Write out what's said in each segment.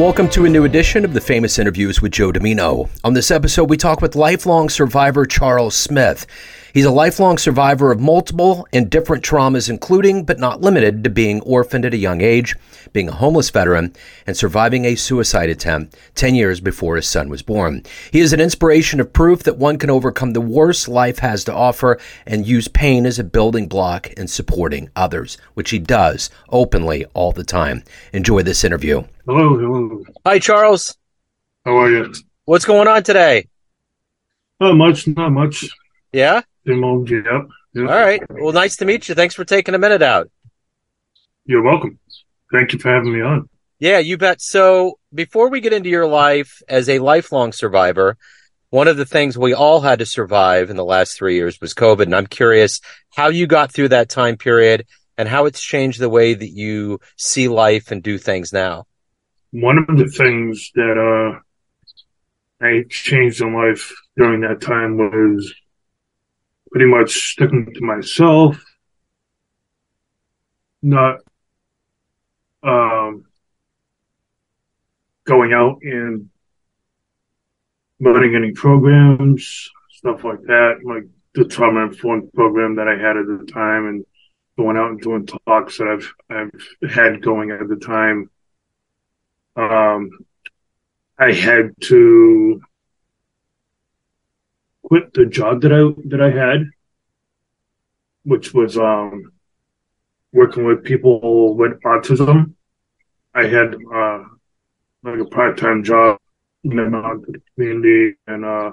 Welcome to a new edition of the Famous Interviews with Joe Dimino. On this episode, we talk with lifelong survivor Charles Smith. He's a lifelong survivor of multiple and different traumas, including but not limited to being orphaned at a young age, being a homeless veteran, and surviving a suicide attempt 10 years before his son was born. He is an inspiration of proof that one can overcome the worst life has to offer and use pain as a building block in supporting others, which he does openly all the time. Enjoy this interview. Hello, hello. Hi, Charles. How are you? What's going on today? Not much, not much. Yeah? Yep. yep. All right. Well, nice to meet you. Thanks for taking a minute out. You're welcome. Thank you for having me on. Yeah, you bet. So, before we get into your life as a lifelong survivor, one of the things we all had to survive in the last three years was COVID. And I'm curious how you got through that time period and how it's changed the way that you see life and do things now. One of the things that uh, I changed in life during that time was pretty much sticking to myself, not um, going out and running any programs, stuff like that, like the trauma informed program that I had at the time, and going out and doing talks that I've I've had going at the time. Um, I had to quit the job that I that I had, which was um, working with people with autism. I had uh, like a part time job in the community and uh,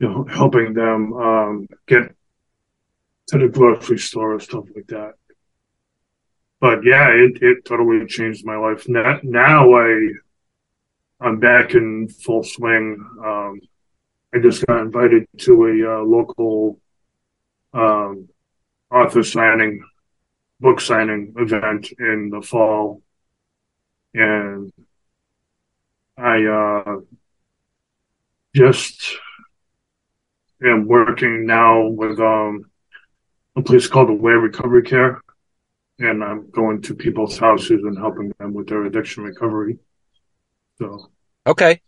you know helping them um, get to the grocery store or stuff like that. But yeah, it, it totally changed my life. Now, now I I'm back in full swing. Um, I just got invited to a uh, local um, author signing, book signing event in the fall, and I uh, just am working now with um, a place called Aware Recovery Care, and I'm going to people's houses and helping them with their addiction recovery. So okay,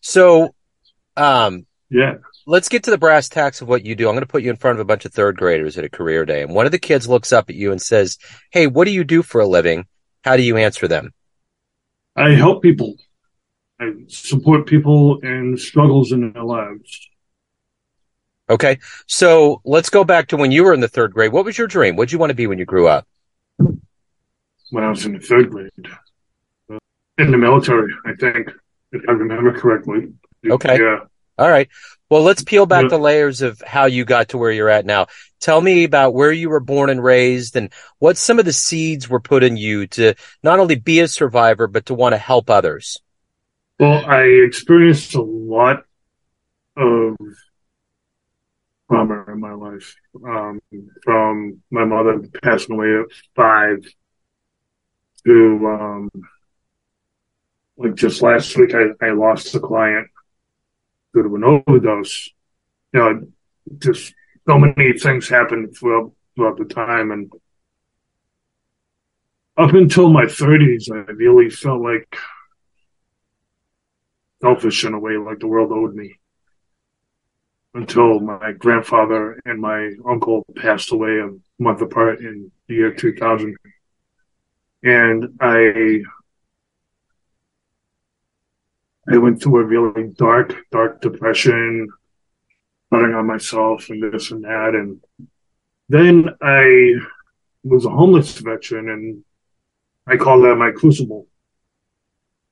so um, yeah. Let's get to the brass tacks of what you do. I'm going to put you in front of a bunch of third graders at a career day. And one of the kids looks up at you and says, Hey, what do you do for a living? How do you answer them? I help people. I support people in struggles in their lives. Okay. So let's go back to when you were in the third grade. What was your dream? What did you want to be when you grew up? When I was in the third grade. In the military, I think, if I remember correctly. Okay. Yeah. All right. Well, let's peel back the layers of how you got to where you're at now. Tell me about where you were born and raised and what some of the seeds were put in you to not only be a survivor, but to want to help others. Well, I experienced a lot of trauma in my life. Um, from my mother passing away at five to, um, like just last week, I, I lost a client due to an overdose. You know, just so many things happened throughout throughout the time, and up until my thirties, I really felt like selfish in a way, like the world owed me. Until my grandfather and my uncle passed away a month apart in the year 2000. And I I went through a really dark, dark depression, running on myself and this and that. And then I was a homeless veteran and I call that my crucible,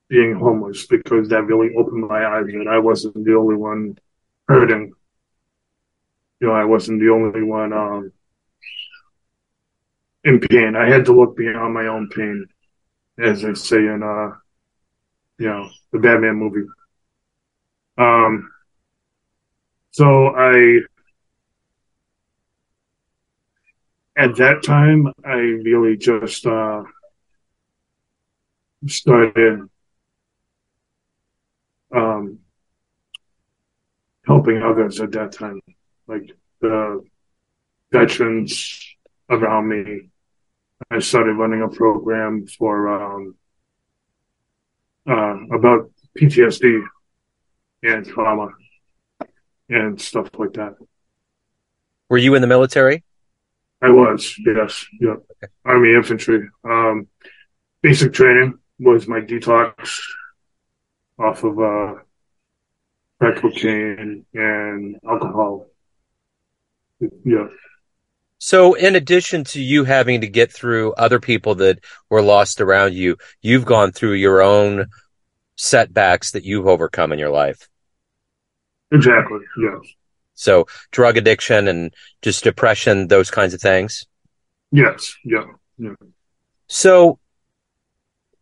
being homeless, because that really opened my eyes that I wasn't the only one hurting. You know, I wasn't the only one, um, in pain. I had to look beyond my own pain, as they say in, uh, you know, the Batman movie. Um, so I, at that time, I really just, uh, started, um, helping others at that time, like the veterans around me. I started running a program for, um, uh, about PTSD and trauma and stuff like that. Were you in the military? I was, yes, yeah. Okay. Army infantry. Um, basic training was my detox off of uh, crack cocaine and alcohol. Yeah. So, in addition to you having to get through other people that were lost around you, you've gone through your own setbacks that you've overcome in your life. Exactly. Yes. So, drug addiction and just depression, those kinds of things. Yes. Yeah. Yeah. So,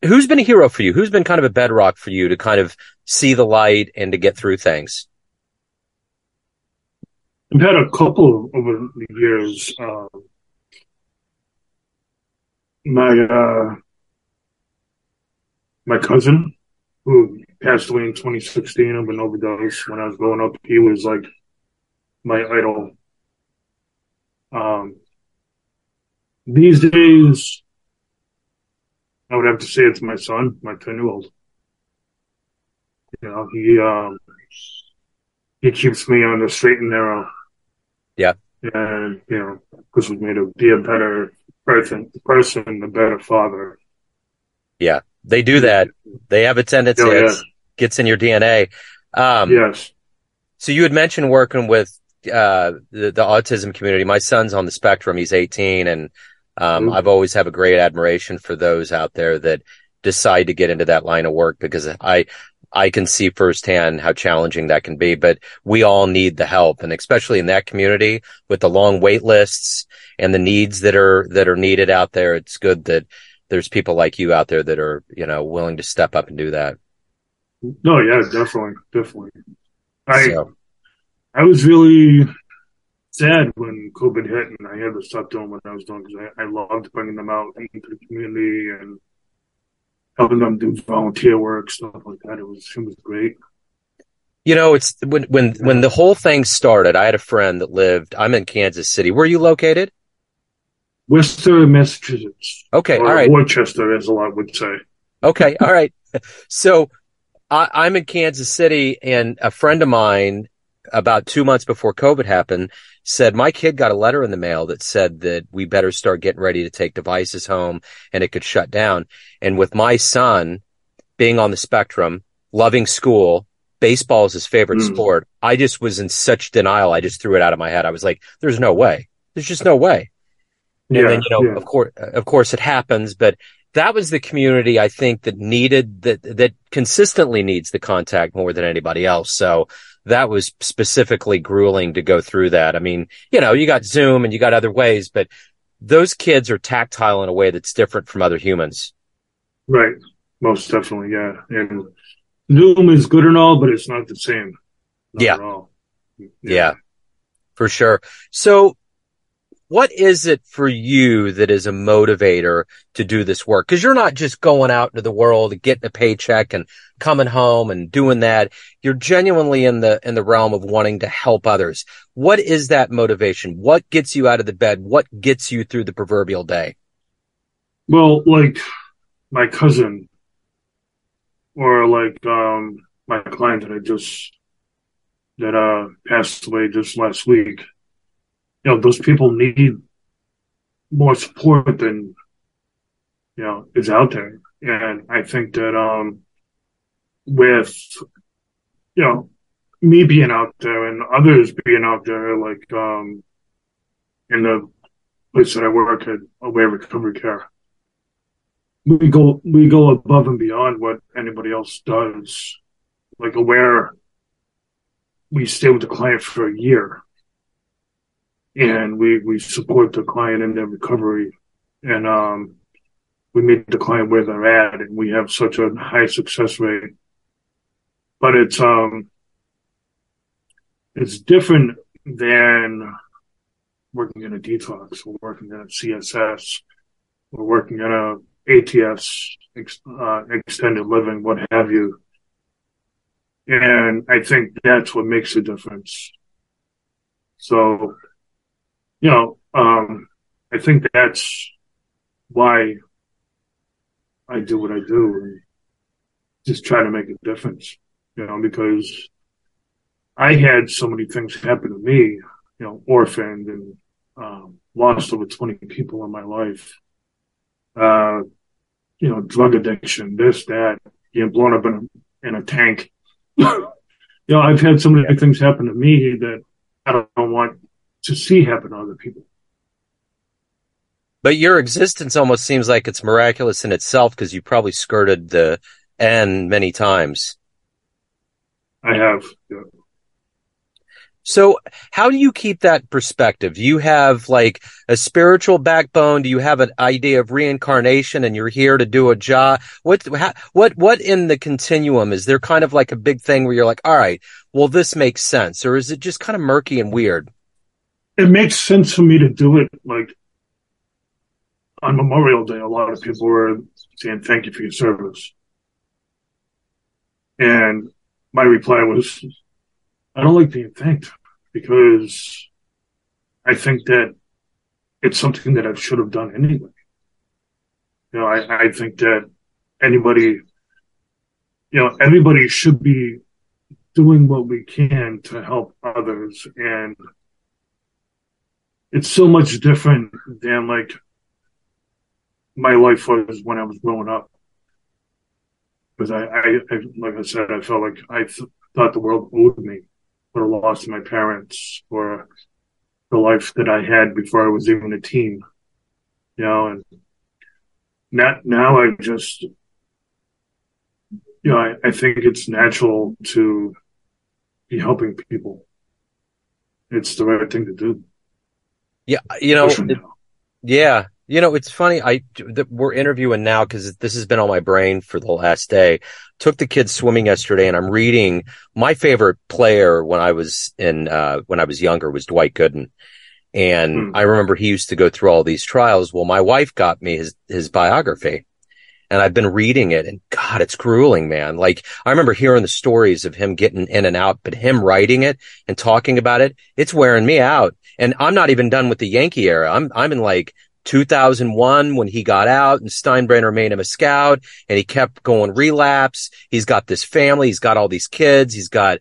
who's been a hero for you? Who's been kind of a bedrock for you to kind of see the light and to get through things? I've had a couple over the years. Um, my uh, my cousin, who passed away in 2016 of an overdose when I was growing up, he was like my idol. Um, these days, I would have to say it's my son, my 10 year old. You know, he, um, he keeps me on the straight and narrow. Yeah. And, you know, pushes me to be a better person, person, a better father. Yeah. They do that. They have a tendency. Oh, yeah. gets in your DNA. Um, yes. So you had mentioned working with, uh, the, the autism community. My son's on the spectrum. He's 18 and, um, mm-hmm. I've always have a great admiration for those out there that decide to get into that line of work because I, I can see firsthand how challenging that can be, but we all need the help. And especially in that community with the long wait lists and the needs that are, that are needed out there. It's good that there's people like you out there that are, you know, willing to step up and do that. No, yeah, definitely. Definitely. I, so. I was really sad when COVID hit and I had to stop doing what I was doing because I, I loved bringing them out into the community and helping them do volunteer work, stuff like that. It was it was great. You know, it's when when when the whole thing started. I had a friend that lived. I'm in Kansas City. Where are you located? Worcester, Massachusetts. Okay, all right. Worcester, as a lot would say. Okay, all right. So I, I'm in Kansas City, and a friend of mine, about two months before COVID happened, said my kid got a letter in the mail that said that we better start getting ready to take devices home and it could shut down. And with my son being on the spectrum, loving school, baseball is his favorite mm. sport. I just was in such denial. I just threw it out of my head. I was like, there's no way. There's just no way. Yeah, and then, you know, yeah. of course, of course it happens, but that was the community I think that needed that, that consistently needs the contact more than anybody else. So that was specifically grueling to go through that. I mean, you know, you got Zoom and you got other ways, but those kids are tactile in a way that's different from other humans. Right. Most definitely. Yeah. And Zoom is good and all, but it's not the same. Not yeah. yeah. Yeah. For sure. So what is it for you that is a motivator to do this work? Cause you're not just going out into the world and getting a paycheck and coming home and doing that. You're genuinely in the, in the realm of wanting to help others. What is that motivation? What gets you out of the bed? What gets you through the proverbial day? Well, like my cousin or like, um, my client that I just, that, uh, passed away just last week you know, those people need more support than, you know, is out there. And I think that, um, with, you know, me being out there and others being out there, like, um, in the place that I work at, Aware Recovery Care, we go, we go above and beyond what anybody else does. Like, aware, we stay with the client for a year and we we support the client in their recovery, and um, we meet the client where they're at, and we have such a high success rate. But it's um, it's different than working in a detox or working in a CSS or working in a ATS, uh, extended living, what have you. And I think that's what makes a difference. So you know, um, I think that's why I do what I do. And just try to make a difference, you know, because I had so many things happen to me, you know, orphaned and um, lost over 20 people in my life. Uh, you know, drug addiction, this, that, getting blown up in a, in a tank. you know, I've had so many things happen to me that I don't want to see happen to other people. But your existence almost seems like it's miraculous in itself because you probably skirted the end many times. I have. Yeah. So how do you keep that perspective? Do you have like a spiritual backbone? Do you have an idea of reincarnation and you're here to do a job? What, how, what, what in the continuum? Is there kind of like a big thing where you're like, all right, well, this makes sense? Or is it just kind of murky and weird? It makes sense for me to do it. Like on Memorial Day, a lot of people were saying, thank you for your service. And my reply was, I don't like being thanked because I think that it's something that I should have done anyway. You know, I, I think that anybody, you know, everybody should be doing what we can to help others. And it's so much different than like my life was when I was growing up. Because I, I, I like I said, I felt like I th- thought the world owed me for the loss of my parents, for the life that I had before I was even a teen. You know, and now, now I just, you know, I, I think it's natural to be helping people. It's the right thing to do. Yeah, you know, it, yeah, you know, it's funny. I we're interviewing now because this has been on my brain for the last day. Took the kids swimming yesterday, and I'm reading. My favorite player when I was in uh, when I was younger was Dwight Gooden, and hmm. I remember he used to go through all these trials. Well, my wife got me his his biography, and I've been reading it, and God, it's grueling, man. Like I remember hearing the stories of him getting in and out, but him writing it and talking about it, it's wearing me out. And I'm not even done with the Yankee era. I'm I'm in like 2001 when he got out and Steinbrenner made him a scout and he kept going relapse. He's got this family. He's got all these kids. He's got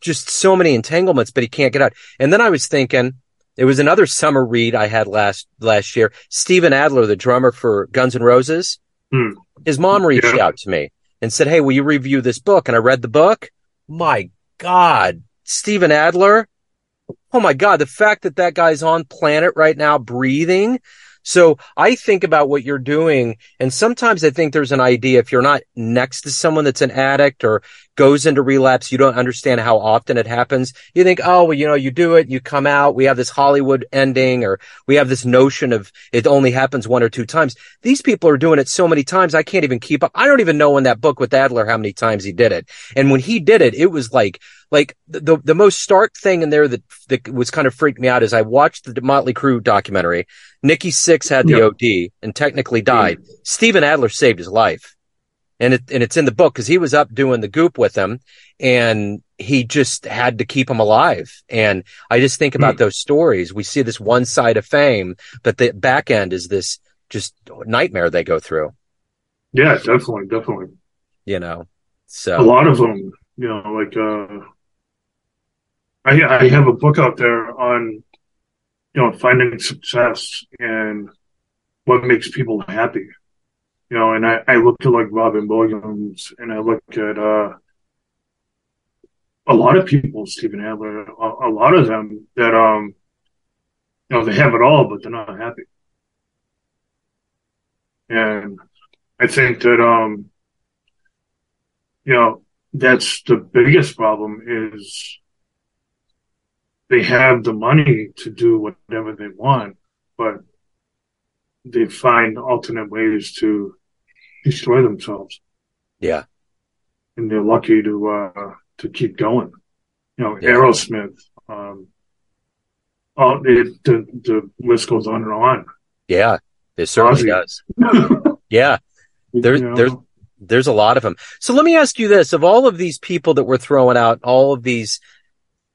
just so many entanglements, but he can't get out. And then I was thinking, it was another summer read I had last, last year. Steven Adler, the drummer for Guns N' Roses, hmm. his mom reached yeah. out to me and said, Hey, will you review this book? And I read the book. My God, Steven Adler. Oh my God. The fact that that guy's on planet right now breathing so I think about what you're doing. And sometimes I think there's an idea if you're not next to someone that's an addict or goes into relapse, you don't understand how often it happens. You think, oh, well, you know, you do it, you come out, we have this Hollywood ending or we have this notion of it only happens one or two times. These people are doing it so many times. I can't even keep up. I don't even know in that book with Adler how many times he did it. And when he did it, it was like, like the, the most stark thing in there that, that was kind of freaked me out is I watched the Motley Crue documentary. Nikki Sixx had the OD and technically died. Mm. Steven Adler saved his life. And it, and it's in the book because he was up doing the goop with him and he just had to keep him alive. And I just think about mm. those stories. We see this one side of fame, but the back end is this just nightmare they go through. Yeah, definitely. Definitely. You know, so a lot of them, you know, like, uh, I, I have a book out there on, you know, finding success and what makes people happy. You know, and I, I look at like Robin Williams and I look at uh, a lot of people, Steven Adler, a, a lot of them that um, you know, they have it all, but they're not happy. And I think that um, you know, that's the biggest problem is they have the money to do whatever they want, but they find alternate ways to destroy themselves. Yeah. And they're lucky to, uh, to keep going. You know, yeah. Aerosmith, um, oh, it, the, the list goes on and on. Yeah, it certainly Ozzy. does. yeah. There's, you know, there's, there's a lot of them. So let me ask you this, of all of these people that we're throwing out, all of these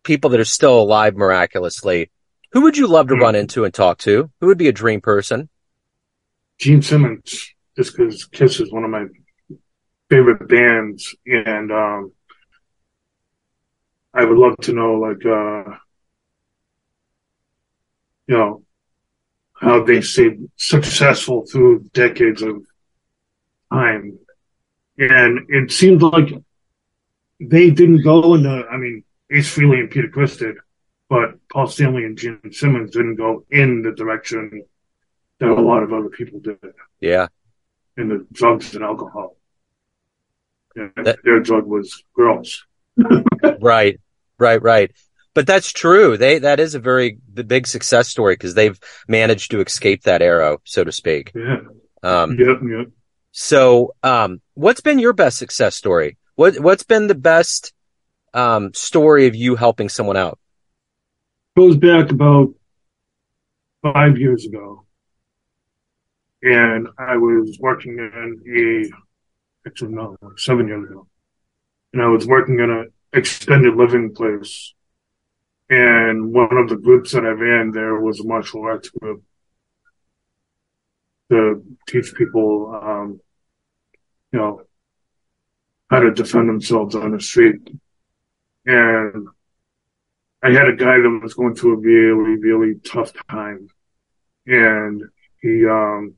people that are still alive miraculously, who would you love to mm-hmm. run into and talk to? Who would be a dream person? Gene Simmons, just because Kiss is one of my favorite bands, and um, I would love to know, like, uh, you know, how they stayed successful through decades of time. And it seemed like they didn't go in the, I mean, Ace Frehley and Peter Criss did, but Paul Stanley and Gene Simmons didn't go in the direction that a lot of other people did. Yeah. In the drugs and alcohol. Yeah, that, their drug was girls. right, right, right. But that's true. They that is a very big success story because they've managed to escape that arrow, so to speak. Yeah. Um, yep. Yep. So, um, what's been your best success story? What What's been the best um, story of you helping someone out? Goes back about five years ago, and I was working in a actually no, seven years ago, and I was working in an extended living place, and one of the groups that I ran there was a martial arts group to teach people, um, you know, how to defend themselves on the street. And I had a guy that was going through a really, really tough time. And he, um,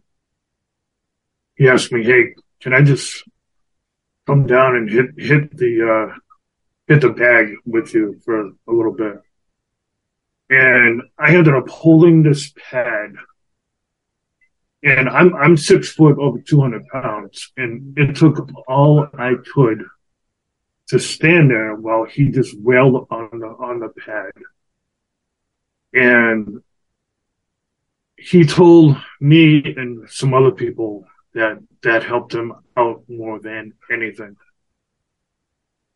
he asked me, Hey, can I just come down and hit, hit the, uh, hit the bag with you for a little bit? And I ended up holding this pad and I'm I'm six foot over two hundred pounds, and it took all I could to stand there while he just wailed on the on the pad. And he told me and some other people that that helped him out more than anything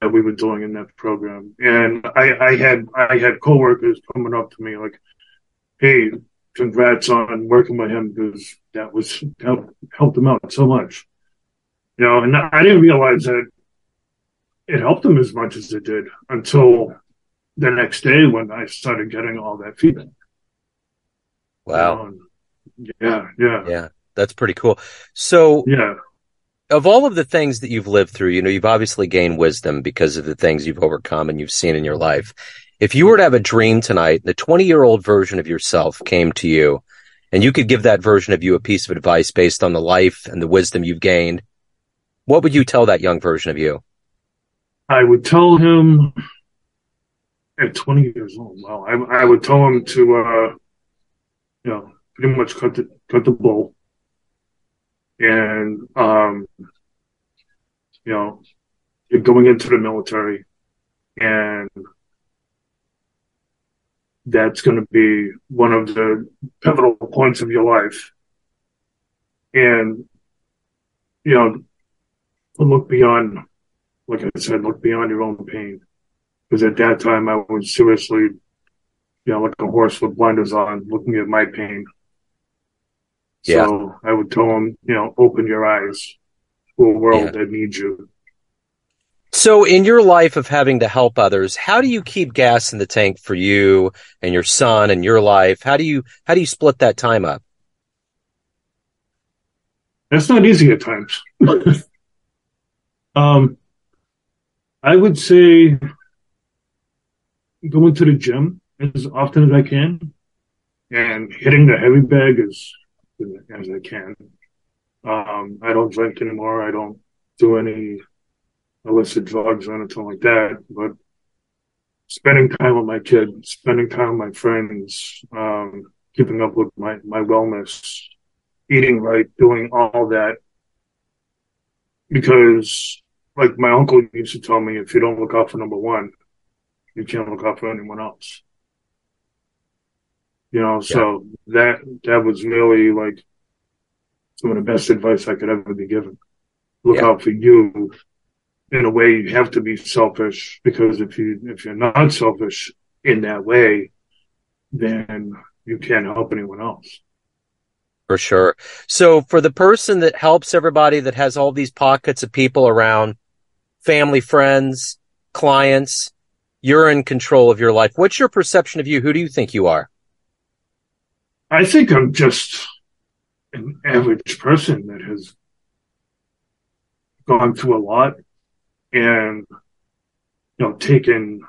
that we were doing in that program. And I, I had I had coworkers coming up to me like, "Hey, congrats on working with him because that was helped helped him out so much. You know, and I didn't realize that it helped him as much as it did until the next day when I started getting all that feedback. Wow. Um, yeah, yeah. Yeah. That's pretty cool. So Yeah. Of all of the things that you've lived through, you know, you've obviously gained wisdom because of the things you've overcome and you've seen in your life. If you were to have a dream tonight, the 20 year old version of yourself came to you and you could give that version of you a piece of advice based on the life and the wisdom you've gained, what would you tell that young version of you? I would tell him at 20 years old. Well, I, I would tell him to, uh, you know, pretty much cut the, cut the bull and, um, you know, going into the military and that's going to be one of the pivotal points of your life. And, you know, look beyond, like I said, look beyond your own pain. Because at that time I was seriously, you know, like a horse with blinders on, looking at my pain. Yeah. So I would tell them, you know, open your eyes to a world yeah. that needs you. So, in your life of having to help others, how do you keep gas in the tank for you and your son and your life? How do you how do you split that time up? That's not easy at times. um, I would say going to the gym as often as I can and hitting the heavy bag as as I can. Um, I don't drink anymore. I don't do any illicit drugs or anything like that, but spending time with my kid, spending time with my friends, um, keeping up with my, my wellness, eating right, doing all that. Because like my uncle used to tell me, if you don't look out for number one, you can't look out for anyone else. You know, yeah. so that, that was really like some of the best advice I could ever be given. Look yeah. out for you in a way you have to be selfish because if you if you're not selfish in that way, then you can't help anyone else. For sure. So for the person that helps everybody that has all these pockets of people around, family, friends, clients, you're in control of your life. What's your perception of you? Who do you think you are? I think I'm just an average person that has gone through a lot and, you know, taken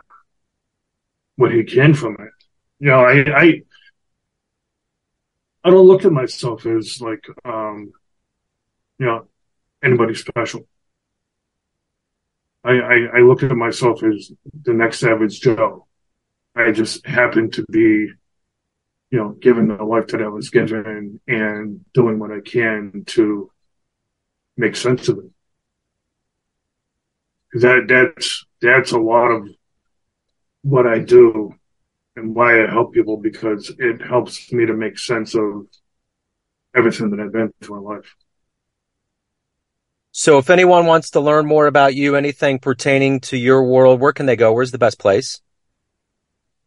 what he can from it. You know, I, I, I don't look at myself as like, um, you know, anybody special. I, I, I look at myself as the next average Joe. I just happen to be, you know, given the life that I was given and doing what I can to make sense of it. That that's that's a lot of what I do and why I help people because it helps me to make sense of everything that I've been through in my life. So if anyone wants to learn more about you, anything pertaining to your world, where can they go? Where's the best place?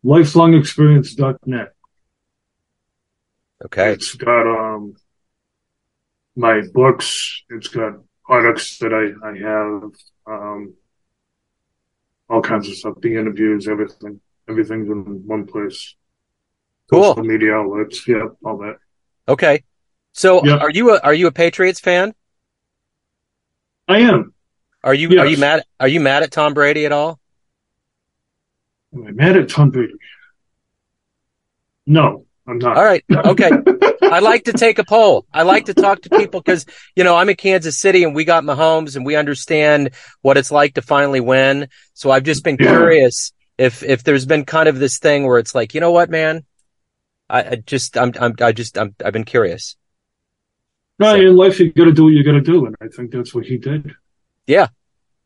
Lifelongexperience.net. Okay. It's got um my books, it's got products that I, I have, um all kinds of stuff, the interviews, everything. Everything's in one place. Cool. Social media outlets, yeah, all that. Okay. So are you a are you a Patriots fan? I am. Are you Yes. are you mad are you mad at Tom Brady at all? Am I mad at Tom Brady? No, I'm not. All right. Okay. I like to take a poll. I like to talk to people because, you know, I'm in Kansas City and we got Mahomes and we understand what it's like to finally win. So I've just been Yeah. curious if, if there's been kind of this thing where it's like, you know what, man? I, I just, I'm, I'm, I just, I'm, I've been curious. No, in life you got to do what you got to do, and I think that's what he did. Yeah.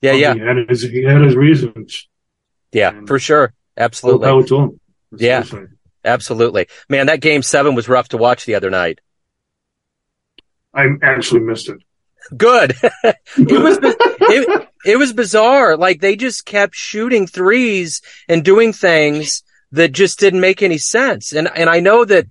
Yeah. Yeah. He had his he had his reasons. Yeah. And- For sure. Absolutely. to him. That's Yeah. what I say. Absolutely. Man, that game seven was rough to watch the other night. I actually missed it. Good. it was it, it was bizarre. Like they just kept shooting threes and doing things that just didn't make any sense. And and I know that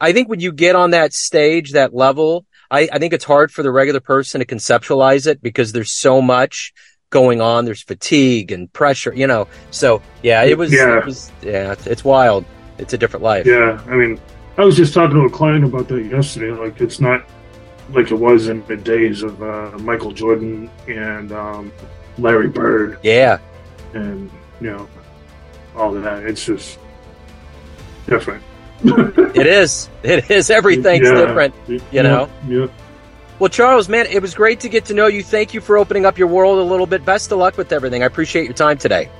I think when you get on that stage, that level, I, I think it's hard for the regular person to conceptualize it because there's so much going on. There's fatigue and pressure, you know. So yeah, it was Yeah. it was yeah, it's, it's wild. It's a different life. Yeah, I mean, I was just talking to a client about that yesterday. Like, it's not like it was in the days of uh, Michael Jordan and um, Larry Bird Yeah. and you know all of that. It's just different. It is. It is. Everything's Yeah. different. you know? Yeah. Well, Charles, man, it was great to get to know you. Thank you for opening up your world a little bit. Best of luck with everything. I appreciate your time today.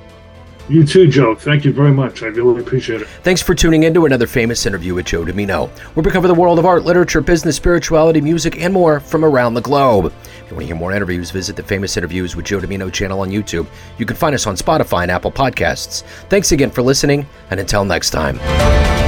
You too, Joe. Thank you very much. I really appreciate it. Thanks for tuning in to another famous interview with Joe Dimino, where we cover the world of art, literature, business, spirituality, music, and more from around the globe. If you want to hear more interviews, visit the Famous Interviews with Joe Dimino channel on YouTube. You can find us on Spotify and Apple Podcasts. Thanks again for listening, and until next time.